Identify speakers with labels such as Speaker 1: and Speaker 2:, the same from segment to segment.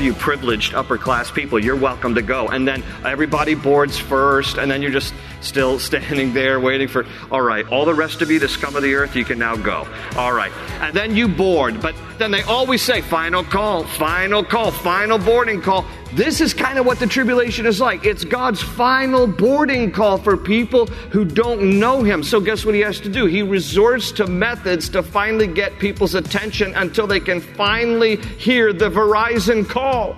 Speaker 1: All you privileged upper class people, you're welcome to go. And then everybody boards first, and then you're just still standing there waiting for, all right, all the rest of you, the scum of the earth, you can now go. All right. And then you board, but then they always say, final call, final call, final boarding call. This is kind of what the tribulation is like. It's God's final boarding call for people who don't know Him. So, guess what He has to do? He resorts to methods to finally get people's attention until they can finally hear the Verizon call.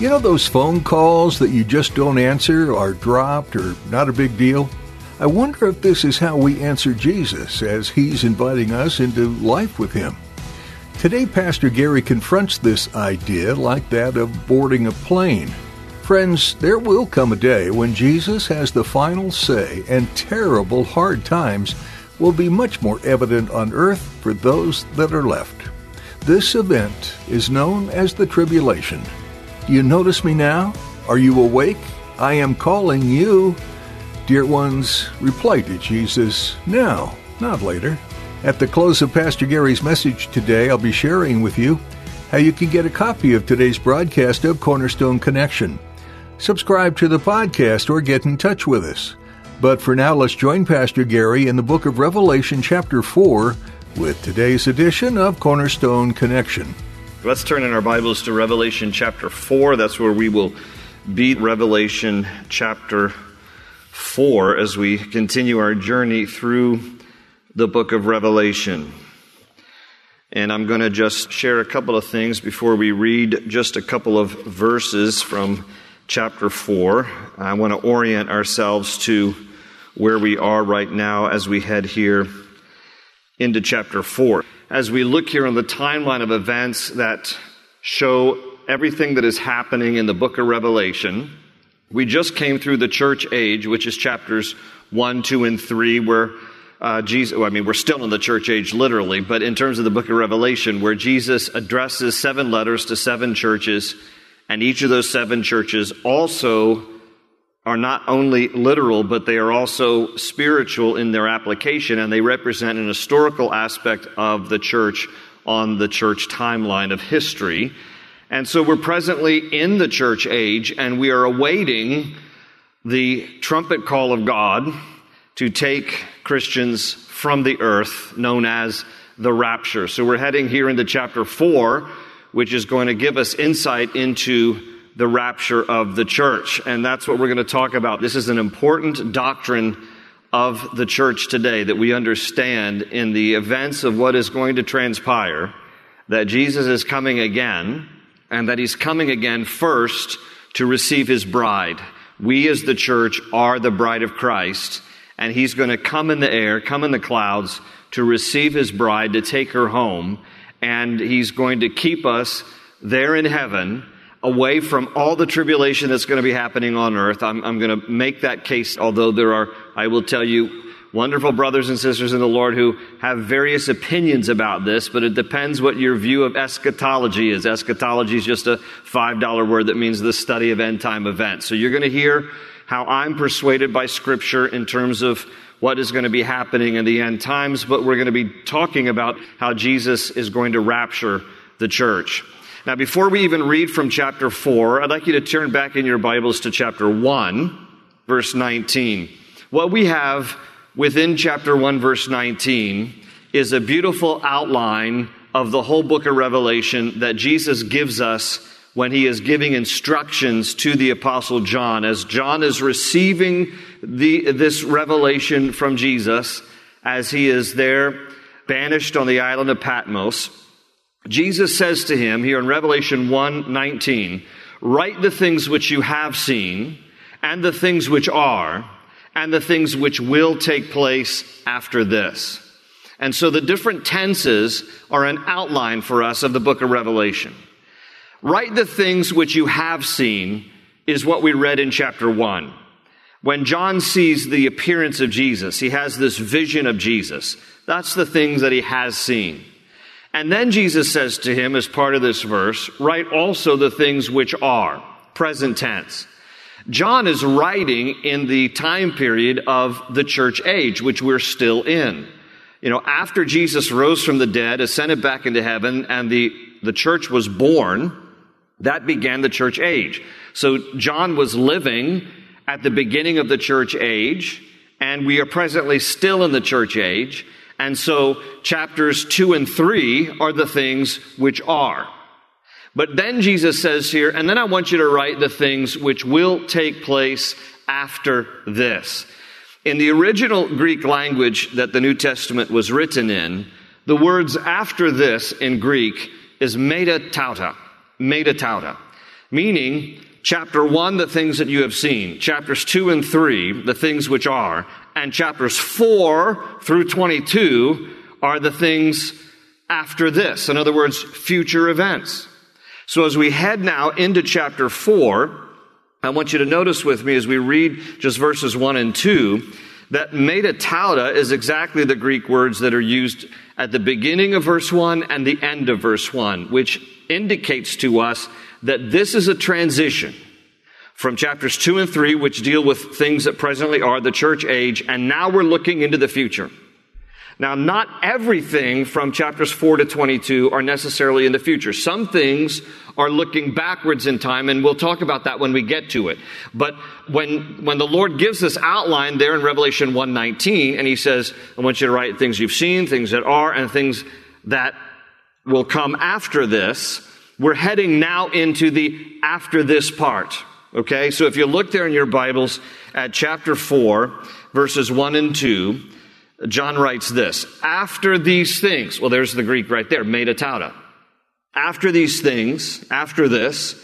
Speaker 2: You know those phone calls that you just don't answer, are dropped, or not a big deal? I wonder if this is how we answer Jesus as he's inviting us into life with him. Today, Pastor Gary confronts this idea like that of boarding a plane. Friends, there will come a day when Jesus has the final say, and terrible hard times will be much more evident on earth for those that are left. This event is known as the tribulation. Do you notice me now? Are you awake? I am calling you. Dear ones, reply to Jesus now, not later. At the close of Pastor Gary's message today, I'll be sharing with you how you can get a copy of today's broadcast of Cornerstone Connection. Subscribe to the podcast or get in touch with us. But for now, let's join Pastor Gary in the book of Revelation, chapter 4, with today's edition of Cornerstone Connection.
Speaker 1: Let's turn in our Bibles to Revelation chapter 4. That's where we will be. Revelation chapter 4 as we continue our journey through the book of Revelation. And I'm going to just share a couple of things before we read just a couple of verses from chapter 4. I want to orient ourselves to where we are right now as we head here into chapter 4 as we look here on the timeline of events that show everything that is happening in the book of Revelation, we just came through the church age, which is chapters 1, 2, and 3, where uh, Jesus, well, I mean, we're still in the church age literally, but in terms of the book of Revelation, where Jesus addresses seven letters to seven churches, and each of those seven churches also are not only literal, but they are also spiritual in their application, and they represent an historical aspect of the church on the church timeline of history. And so we're presently in the church age, and we are awaiting the trumpet call of God to take Christians from the earth, known as the rapture. So we're heading here into chapter 4, which is going to give us insight into the rapture of the church. And that's what we're going to talk about. This is an important doctrine of the church today that we understand in the events of what is going to transpire that Jesus is coming again and that he's coming again first to receive his bride. We as the church are the bride of Christ and he's going to come in the air, come in the clouds to receive his bride, to take her home, and he's going to keep us there in heaven away from all the tribulation that's going to be happening on earth. I'm, I'm going to make that case, although there are, I will tell you, wonderful brothers and sisters in the Lord who have various opinions about this, but it depends what your view of eschatology is. Eschatology is just a $5 word that means the study of end time events. So you're going to hear how I'm persuaded by Scripture in terms of what is going to be happening in the end times, but we're going to be talking about how Jesus is going to rapture the church. Now, before we even read from chapter 4, I'd like you to turn back in your Bibles to chapter 1, verse 19. What we have within chapter 1, verse 19, is a beautiful outline of the whole book of Revelation that Jesus gives us when he is giving instructions to the apostle John as John is receiving the, this revelation from Jesus as he is there banished on the island of Patmos. Jesus says to him here in Revelation 1 19, write the things which you have seen and the things which are and the things which will take place after this. And so the different tenses are an outline for us of the book of Revelation. Write the things which you have seen is what we read in chapter 1. When John sees the appearance of Jesus, he has this vision of Jesus. That's the things that he has seen. And then Jesus says to him, as part of this verse, write also the things which are, present tense. John is writing in the time period of the church age, which we're still in. You know, after Jesus rose from the dead, ascended back into heaven, and the, the church was born, that began the church age. So John was living at the beginning of the church age, and we are presently still in the church age. And so chapters two and three are the things which are. But then Jesus says here, and then I want you to write the things which will take place after this. In the original Greek language that the New Testament was written in, the words after this in Greek is meta tauta metatauta, meaning chapter 1, the things that you have seen, chapters 2 and 3, the things which are, and chapters 4 through 22 are the things after this. In other words, future events. So as we head now into chapter 4, I want you to notice with me as we read just verses 1 and 2 that metatauta is exactly the Greek words that are used at the beginning of verse 1 and the end of verse 1, which indicates to us that this is a transition from chapters 2 and 3, which deal with things that presently are the church age, and now we're looking into the future. Now, not everything from chapters 4 to 22 are necessarily in the future. Some things are looking backwards in time, and we'll talk about that when we get to it. But when, when the Lord gives this outline there in Revelation 119, and he says, I want you to write things you've seen, things that are, and things that will come after this, we're heading now into the after this part. Okay, so if you look there in your Bibles at chapter 4, verses 1 and 2, John writes this After these things, well, there's the Greek right there, metatauta. After these things, after this,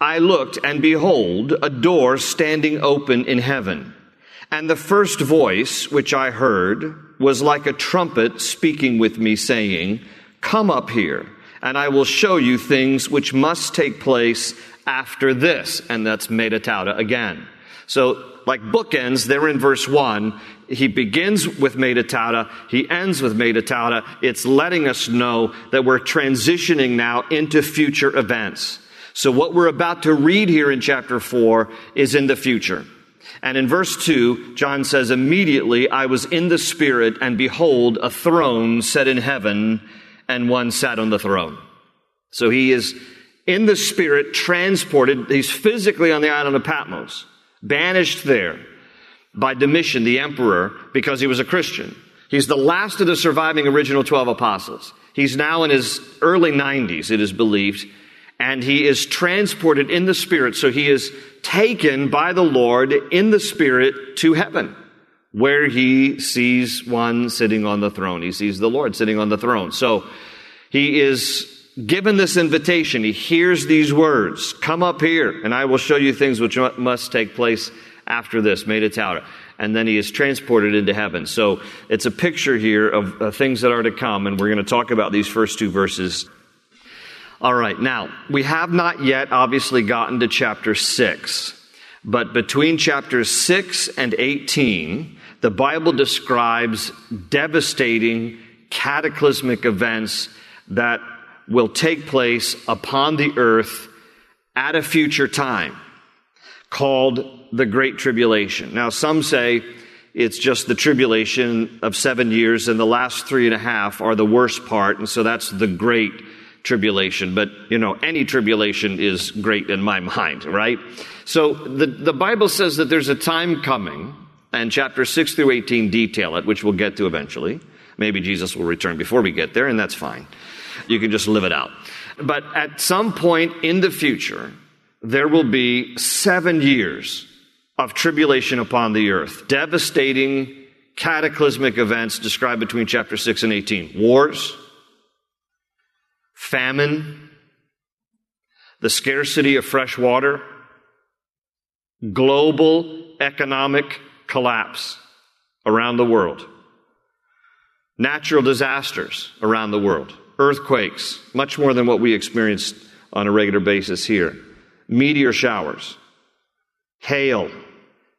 Speaker 1: I looked, and behold, a door standing open in heaven. And the first voice which I heard was like a trumpet speaking with me, saying, Come up here, and I will show you things which must take place after this. And that's metatauta again. So, like bookends, they're in verse 1. He begins with metatauta, he ends with metatauta. It's letting us know that we're transitioning now into future events. So, what we're about to read here in chapter 4 is in the future. And in verse 2, John says, Immediately I was in the Spirit, and behold, a throne set in heaven, and one sat on the throne. So he is in the Spirit, transported. He's physically on the island of Patmos banished there by Domitian, the emperor, because he was a Christian. He's the last of the surviving original 12 apostles. He's now in his early 90s, it is believed, and he is transported in the Spirit. So he is taken by the Lord in the Spirit to heaven, where he sees one sitting on the throne. He sees the Lord sitting on the throne. So he is given this invitation, he hears these words Come up here, and I will show you things which must take place after this, metatauta. And then he is transported into heaven. So it's a picture here of uh, things that are to come, and we're going to talk about these first two verses. All right, now, we have not yet obviously gotten to chapter 6, but between chapters 6 and 18, the Bible describes devastating, cataclysmic events that will take place upon the earth at a future time called the Great Tribulation. Now, some say it's just the tribulation of seven years, and the last three and a half are the worst part, and so that's the Great Tribulation. But, you know, any tribulation is great in my mind, right? So the, the Bible says that there's a time coming, and chapter 6 through 18 detail it, which we'll get to eventually. Maybe Jesus will return before we get there, and that's fine. You can just live it out. But at some point in the future, there will be seven years of tribulation upon the earth, devastating, cataclysmic events described between chapter 6 and 18 wars, famine, the scarcity of fresh water, global economic collapse around the world, natural disasters around the world, earthquakes, much more than what we experience on a regular basis here, meteor showers, hail,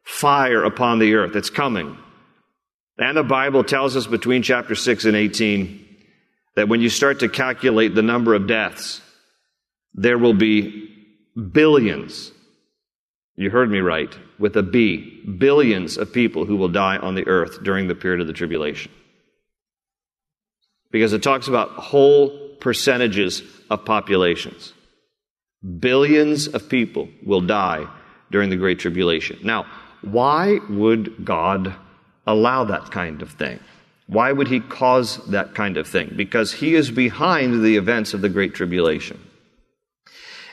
Speaker 1: fire upon the earth. It's coming. And the Bible tells us between chapter 6 and 18 that when you start to calculate the number of deaths, there will be billions. You heard me right, with a B, billions of people who will die on the earth during the period of the tribulation. Because it talks about whole percentages of populations. Billions of people will die during the Great Tribulation. Now, why would God allow that kind of thing? Why would He cause that kind of thing? Because He is behind the events of the Great Tribulation.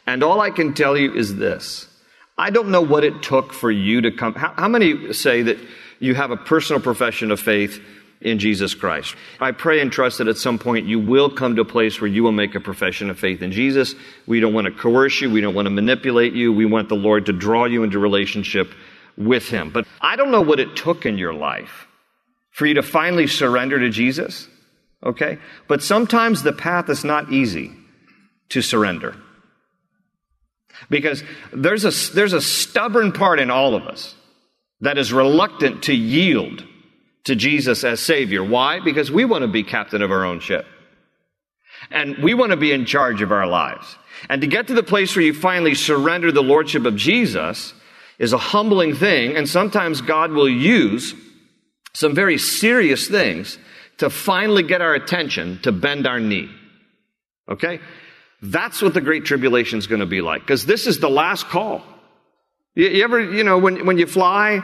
Speaker 1: And all I can tell you is this I don't know what it took for you to come. How, how many say that you have a personal profession of faith in Jesus Christ? I pray and trust that at some point you will come to a place where you will make a profession of faith in Jesus. We don't want to coerce you, we don't want to manipulate you. We want the Lord to draw you into relationship with Him. But I don't know what it took in your life for you to finally surrender to Jesus. Okay? But sometimes the path is not easy to surrender. Because there's a, there's a stubborn part in all of us that is reluctant to yield to Jesus as Savior. Why? Because we want to be captain of our own ship. And we want to be in charge of our lives. And to get to the place where you finally surrender the Lordship of Jesus is a humbling thing. And sometimes God will use some very serious things to finally get our attention to bend our knee. Okay? That's what the Great Tribulation is going to be like, because this is the last call. You, you, ever, you know, when, when you fly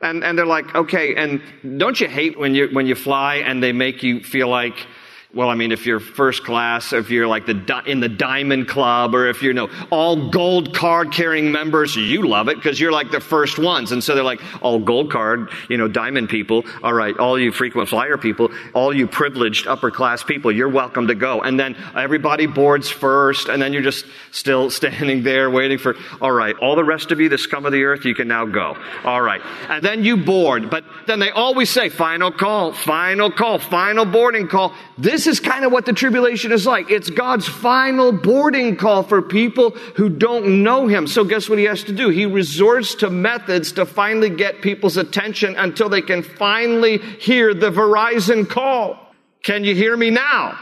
Speaker 1: and, and they're like, okay, and don't you hate when you, when you fly and they make you feel like, well, I mean, if you're first class, if you're like the in the Diamond Club, or if you're you know all gold card carrying members, you love it because you're like the first ones. And so they're like all gold card, you know, diamond people. All right, all you frequent flyer people, all you privileged upper class people, you're welcome to go. And then everybody boards first, and then you're just still standing there waiting for. All right, all the rest of you, the scum of the earth, you can now go. All right, and then you board. But then they always say, final call, final call, final boarding call. This this is kind of what the tribulation is like. It's God's final boarding call for people who don't know Him. So guess what He has to do? He resorts to methods to finally get people's attention until they can finally hear the Verizon call. Can you hear me now?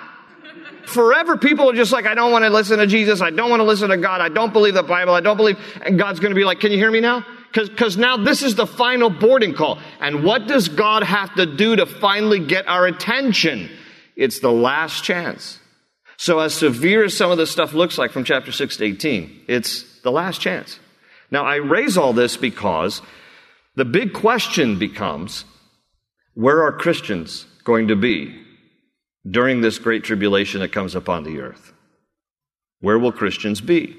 Speaker 1: Forever, people are just like, I don't want to listen to Jesus. I don't want to listen to God. I don't believe the Bible. I don't believe. And God's going to be like, Can you hear me now? Because now this is the final boarding call. And what does God have to do to finally get our attention? It's the last chance. So, as severe as some of this stuff looks like from chapter 6 to 18, it's the last chance. Now, I raise all this because the big question becomes where are Christians going to be during this great tribulation that comes upon the earth? Where will Christians be?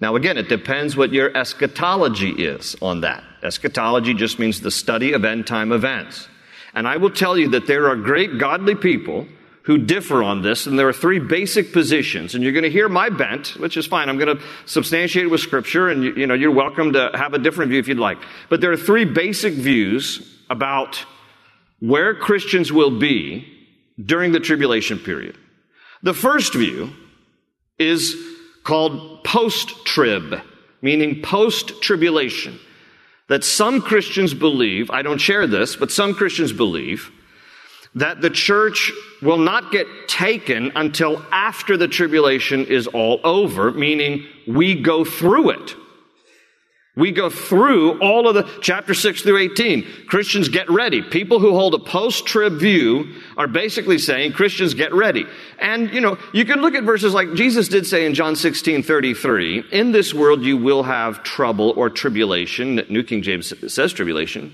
Speaker 1: Now, again, it depends what your eschatology is on that. Eschatology just means the study of end time events. And I will tell you that there are great godly people who differ on this, and there are three basic positions. And you're going to hear my bent, which is fine. I'm going to substantiate it with Scripture, and you, you know you're welcome to have a different view if you'd like. But there are three basic views about where Christians will be during the tribulation period. The first view is called post-trib, meaning post-tribulation that some Christians believe, I don't share this, but some Christians believe that the church will not get taken until after the tribulation is all over, meaning we go through it. We go through all of the chapter 6 through 18. Christians get ready. People who hold a post-trib view are basically saying Christians get ready. And, you know, you can look at verses like Jesus did say in John 16, 33, in this world you will have trouble or tribulation. New King James says tribulation.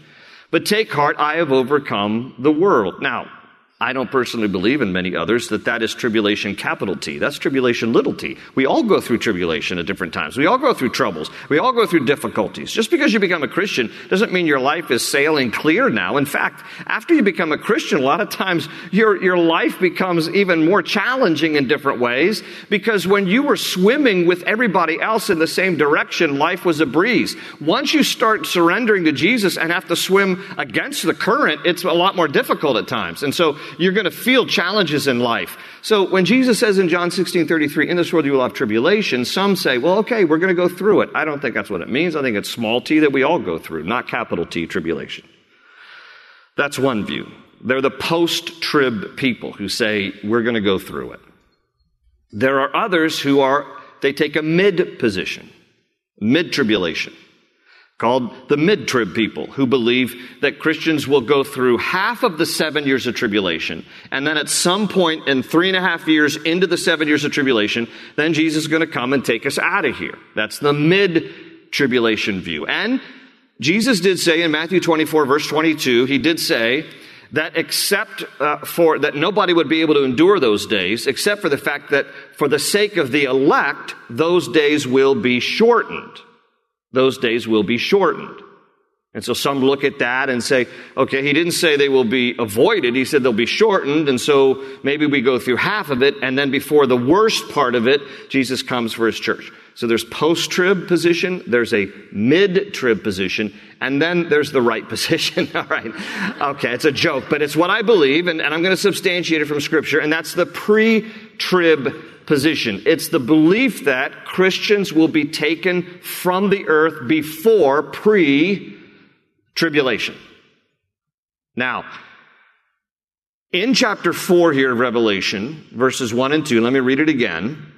Speaker 1: But take heart, I have overcome the world. Now, I don't personally believe, and many others, that that is tribulation capital T. That's tribulation little t. We all go through tribulation at different times. We all go through troubles. We all go through difficulties. Just because you become a Christian doesn't mean your life is sailing clear now. In fact, after you become a Christian, a lot of times your, your life becomes even more challenging in different ways because when you were swimming with everybody else in the same direction, life was a breeze. Once you start surrendering to Jesus and have to swim against the current, it's a lot more difficult at times. And so you're going to feel challenges in life. So when Jesus says in John 16 33, in this world you will have tribulation, some say, well, okay, we're going to go through it. I don't think that's what it means. I think it's small t that we all go through, not capital T tribulation. That's one view. They're the post trib people who say, we're going to go through it. There are others who are, they take a mid position, mid tribulation called the mid trib people, who believe that Christians will go through half of the seven years of tribulation. And then at some point in three and a half years into the seven years of tribulation, then Jesus is going to come and take us out of here. That's the mid tribulation view. And Jesus did say in Matthew 24, verse 22, he did say, that except uh, for that nobody would be able to endure those days except for the fact that for the sake of the elect those days will be shortened those days will be shortened. And so some look at that and say, okay, he didn't say they will be avoided. He said they'll be shortened. And so maybe we go through half of it. And then before the worst part of it, Jesus comes for his church. So there's post trib position, there's a mid trib position, and then there's the right position. All right. Okay, it's a joke, but it's what I believe, and, and I'm going to substantiate it from Scripture, and that's the pre trib position. It's the belief that Christians will be taken from the earth before pre tribulation. Now, in chapter 4 here of Revelation, verses 1 and 2, let me read it again.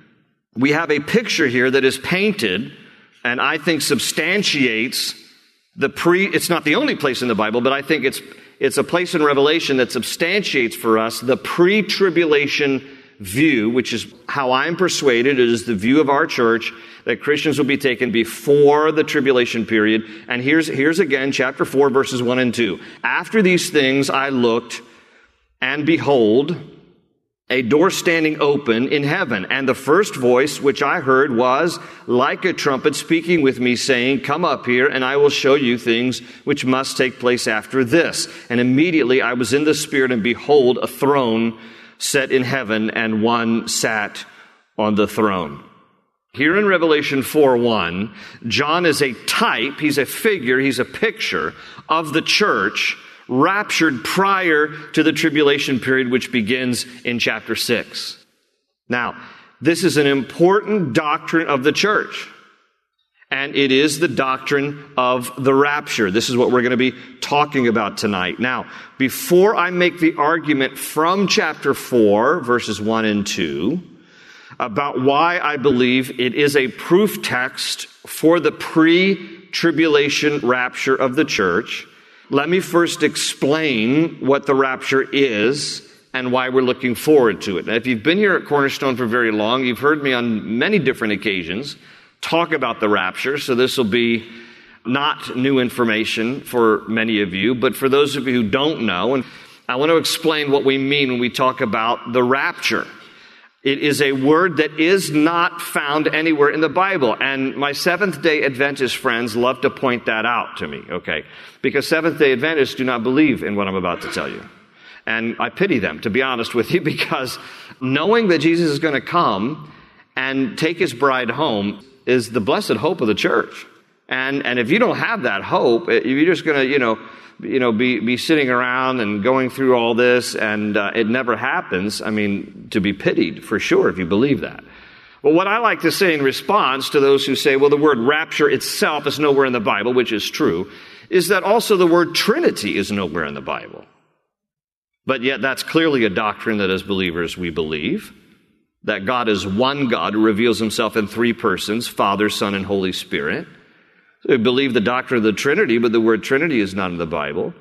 Speaker 1: We have a picture here that is painted and I think substantiates the pre, it's not the only place in the Bible, but I think it's, it's a place in Revelation that substantiates for us the pre tribulation view, which is how I'm persuaded, it is the view of our church that Christians will be taken before the tribulation period. And here's, here's again chapter 4, verses 1 and 2. After these things I looked, and behold, a door standing open in heaven. And the first voice which I heard was like a trumpet speaking with me, saying, Come up here, and I will show you things which must take place after this. And immediately I was in the Spirit, and behold, a throne set in heaven, and one sat on the throne. Here in Revelation 4 1, John is a type, he's a figure, he's a picture of the church raptured prior to the tribulation period, which begins in chapter 6. Now, this is an important doctrine of the church and it is the doctrine of the rapture. This is what we're going to be talking about tonight. Now, before I make the argument from chapter 4, verses 1 and 2, about why I believe it is a proof text for the pre tribulation rapture of the church, let me first explain what the rapture is and why we're looking forward to it. Now, if you've been here at Cornerstone for very long, you've heard me on many different occasions talk about the rapture, so this will be not new information for many of you, but for those of you who don't know, and I want to explain what we mean when we talk about the rapture. It is a word that is not found anywhere in the Bible. And my Seventh day Adventist friends love to point that out to me, okay? Because Seventh day Adventists do not believe in what I'm about to tell you. And I pity them, to be honest with you, because knowing that Jesus is going to come and take his bride home is the blessed hope of the church. And, and if you don't have that hope, if you're just going to, you know, you know, be, be sitting around and going through all this and uh, it never happens, I mean, to be pitied for sure if you believe that. Well, what I like to say in response to those who say, well, the word rapture itself is nowhere in the Bible, which is true, is that also the word Trinity is nowhere in the Bible. But yet that's clearly a doctrine that as believers we believe that God is one God who reveals himself in three persons Father, Son, and Holy Spirit. We believe the doctrine of the Trinity, but the word Trinity is not in the Bible.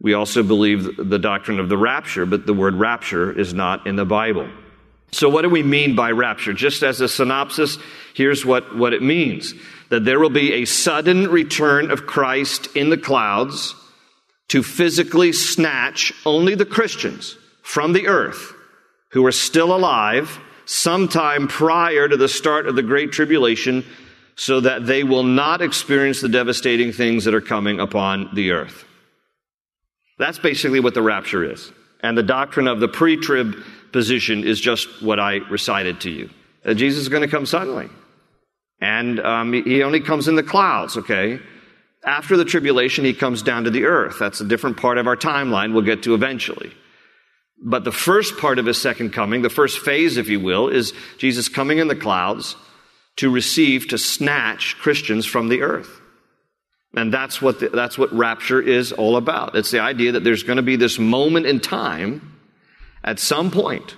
Speaker 1: We also believe the doctrine of the rapture, but the word rapture is not in the Bible. So, what do we mean by rapture? Just as a synopsis, here's what, what it means that there will be a sudden return of Christ in the clouds to physically snatch only the Christians from the earth who are still alive sometime prior to the start of the Great Tribulation so that they will not experience the devastating things that are coming upon the earth. That's basically what the rapture is. And the doctrine of the pre trib position is just what I recited to you. That Jesus is going to come suddenly. And um, he only comes in the clouds, okay? After the tribulation, he comes down to the earth. That's a different part of our timeline we'll get to eventually. But the first part of his second coming, the first phase, if you will, is Jesus coming in the clouds to receive, to snatch Christians from the earth. And that's what, the, that's what rapture is all about. It's the idea that there's going to be this moment in time at some point.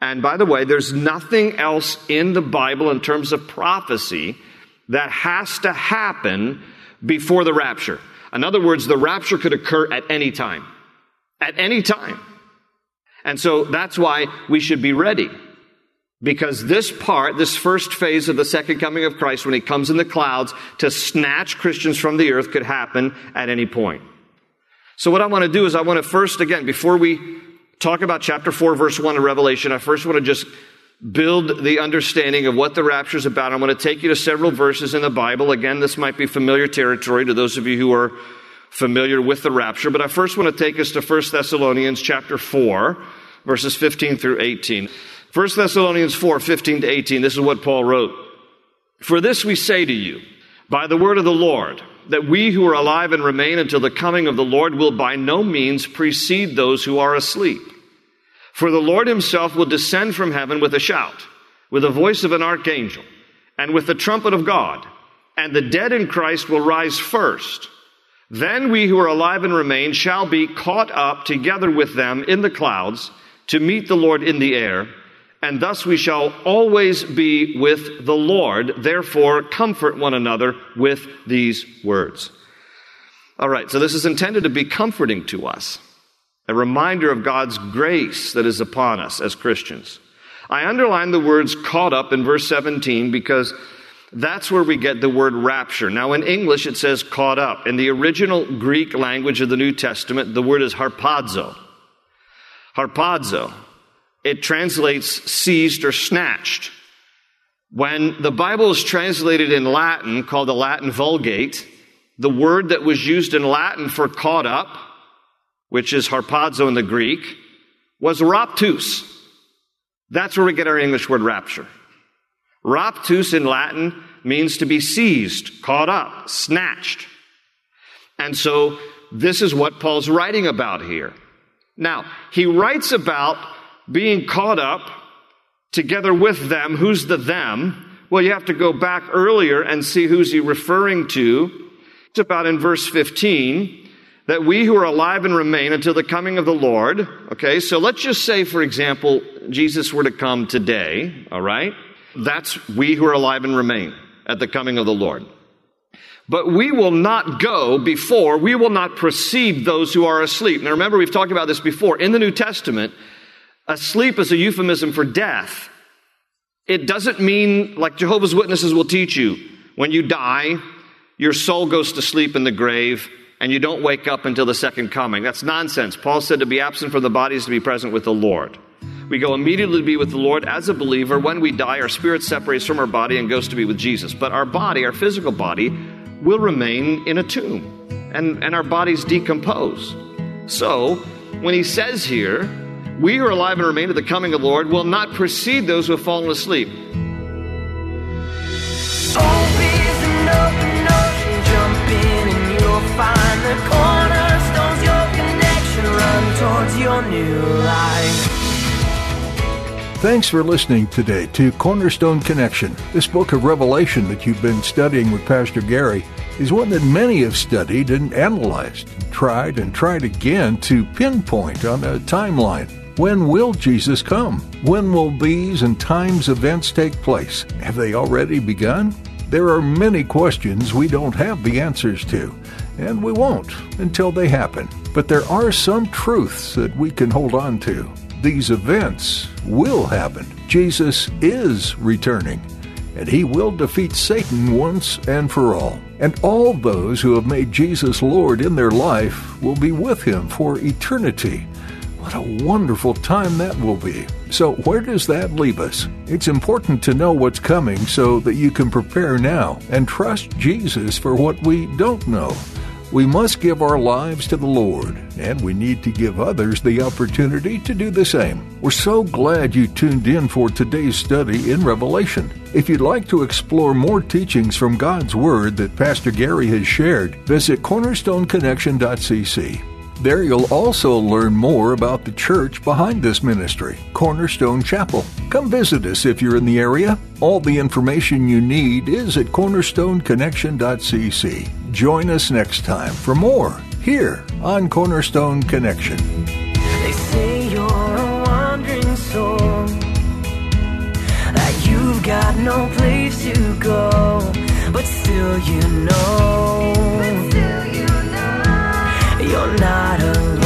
Speaker 1: And by the way, there's nothing else in the Bible in terms of prophecy that has to happen before the rapture. In other words, the rapture could occur at any time. At any time. And so that's why we should be ready. Because this part, this first phase of the second coming of Christ, when he comes in the clouds to snatch Christians from the earth, could happen at any point. So what I want to do is I want to first, again, before we talk about chapter 4, verse 1 of Revelation, I first want to just build the understanding of what the rapture is about. I'm going to take you to several verses in the Bible. Again, this might be familiar territory to those of you who are familiar with the rapture, but I first want to take us to 1 Thessalonians chapter 4, verses 15 through 18. 1 Thessalonians 4, 15 to 18, this is what Paul wrote. For this we say to you, by the word of the Lord, that we who are alive and remain until the coming of the Lord will by no means precede those who are asleep. For the Lord himself will descend from heaven with a shout, with the voice of an archangel, and with the trumpet of God, and the dead in Christ will rise first. Then we who are alive and remain shall be caught up together with them in the clouds to meet the Lord in the air, and thus we shall always be with the Lord. Therefore, comfort one another with these words. All right, so this is intended to be comforting to us a reminder of God's grace that is upon us as Christians. I underline the words caught up in verse 17 because that's where we get the word rapture. Now, in English, it says caught up. In the original Greek language of the New Testament, the word is harpazo. Harpazo. It translates seized or snatched. When the Bible is translated in Latin, called the Latin Vulgate, the word that was used in Latin for caught up which is harpazo in the Greek, was raptus. That's where we get our English word rapture. Raptus in Latin means to be seized, caught up, snatched. And so this is what Paul's writing about here. Now, he writes about being caught up together with them. Who's the them? Well, you have to go back earlier and see who's he referring to. It's about in verse 15 that we who are alive and remain until the coming of the Lord, okay, so let's just say, for example, Jesus were to come today, all right? That's we who are alive and remain at the coming of the Lord. But we will not go before, we will not precede those who are asleep. Now remember, we've talked about this before. In the New Testament, asleep is a euphemism for death. It doesn't mean, like Jehovah's Witnesses will teach you, when you die, your soul goes to sleep in the grave and you don't wake up until the second coming. That's nonsense. Paul said to be absent from the body is to be present with the Lord. We go immediately to be with the Lord as a believer. When we die, our spirit separates from our body and goes to be with Jesus. But our body, our physical body, will remain in a tomb and, and our bodies decompose. So, when he says here, we who are alive and remain to the coming of the Lord will not precede those who have fallen asleep.
Speaker 3: Find the cornerstones, your connection, run towards your new life.
Speaker 2: Thanks for listening today to Cornerstone Connection. This book of Revelation that you've been studying with Pastor Gary is one that many have studied and analyzed, tried and tried again to pinpoint on a timeline. When will Jesus come? When will these and times events take place? Have they already begun? There are many questions we don't have the answers to, and we won't until they happen. But there are some truths that we can hold on to. These events will happen. Jesus is returning, and he will defeat Satan once and for all. And all those who have made Jesus Lord in their life will be with him for eternity. What a wonderful time that will be. So, where does that leave us? It's important to know what's coming so that you can prepare now and trust Jesus for what we don't know. We must give our lives to the Lord, and we need to give others the opportunity to do the same. We're so glad you tuned in for today's study in Revelation. If you'd like to explore more teachings from God's Word that Pastor Gary has shared, visit cornerstoneconnection.cc. There you'll also learn more about the church behind this ministry, Cornerstone Chapel. Come visit us if you're in the area. All the information you need is at cornerstoneconnection.cc. Join us next time for more here on Cornerstone Connection.
Speaker 3: They say you're a wandering soul, that you've got no place to go, but still you know, you're not alone.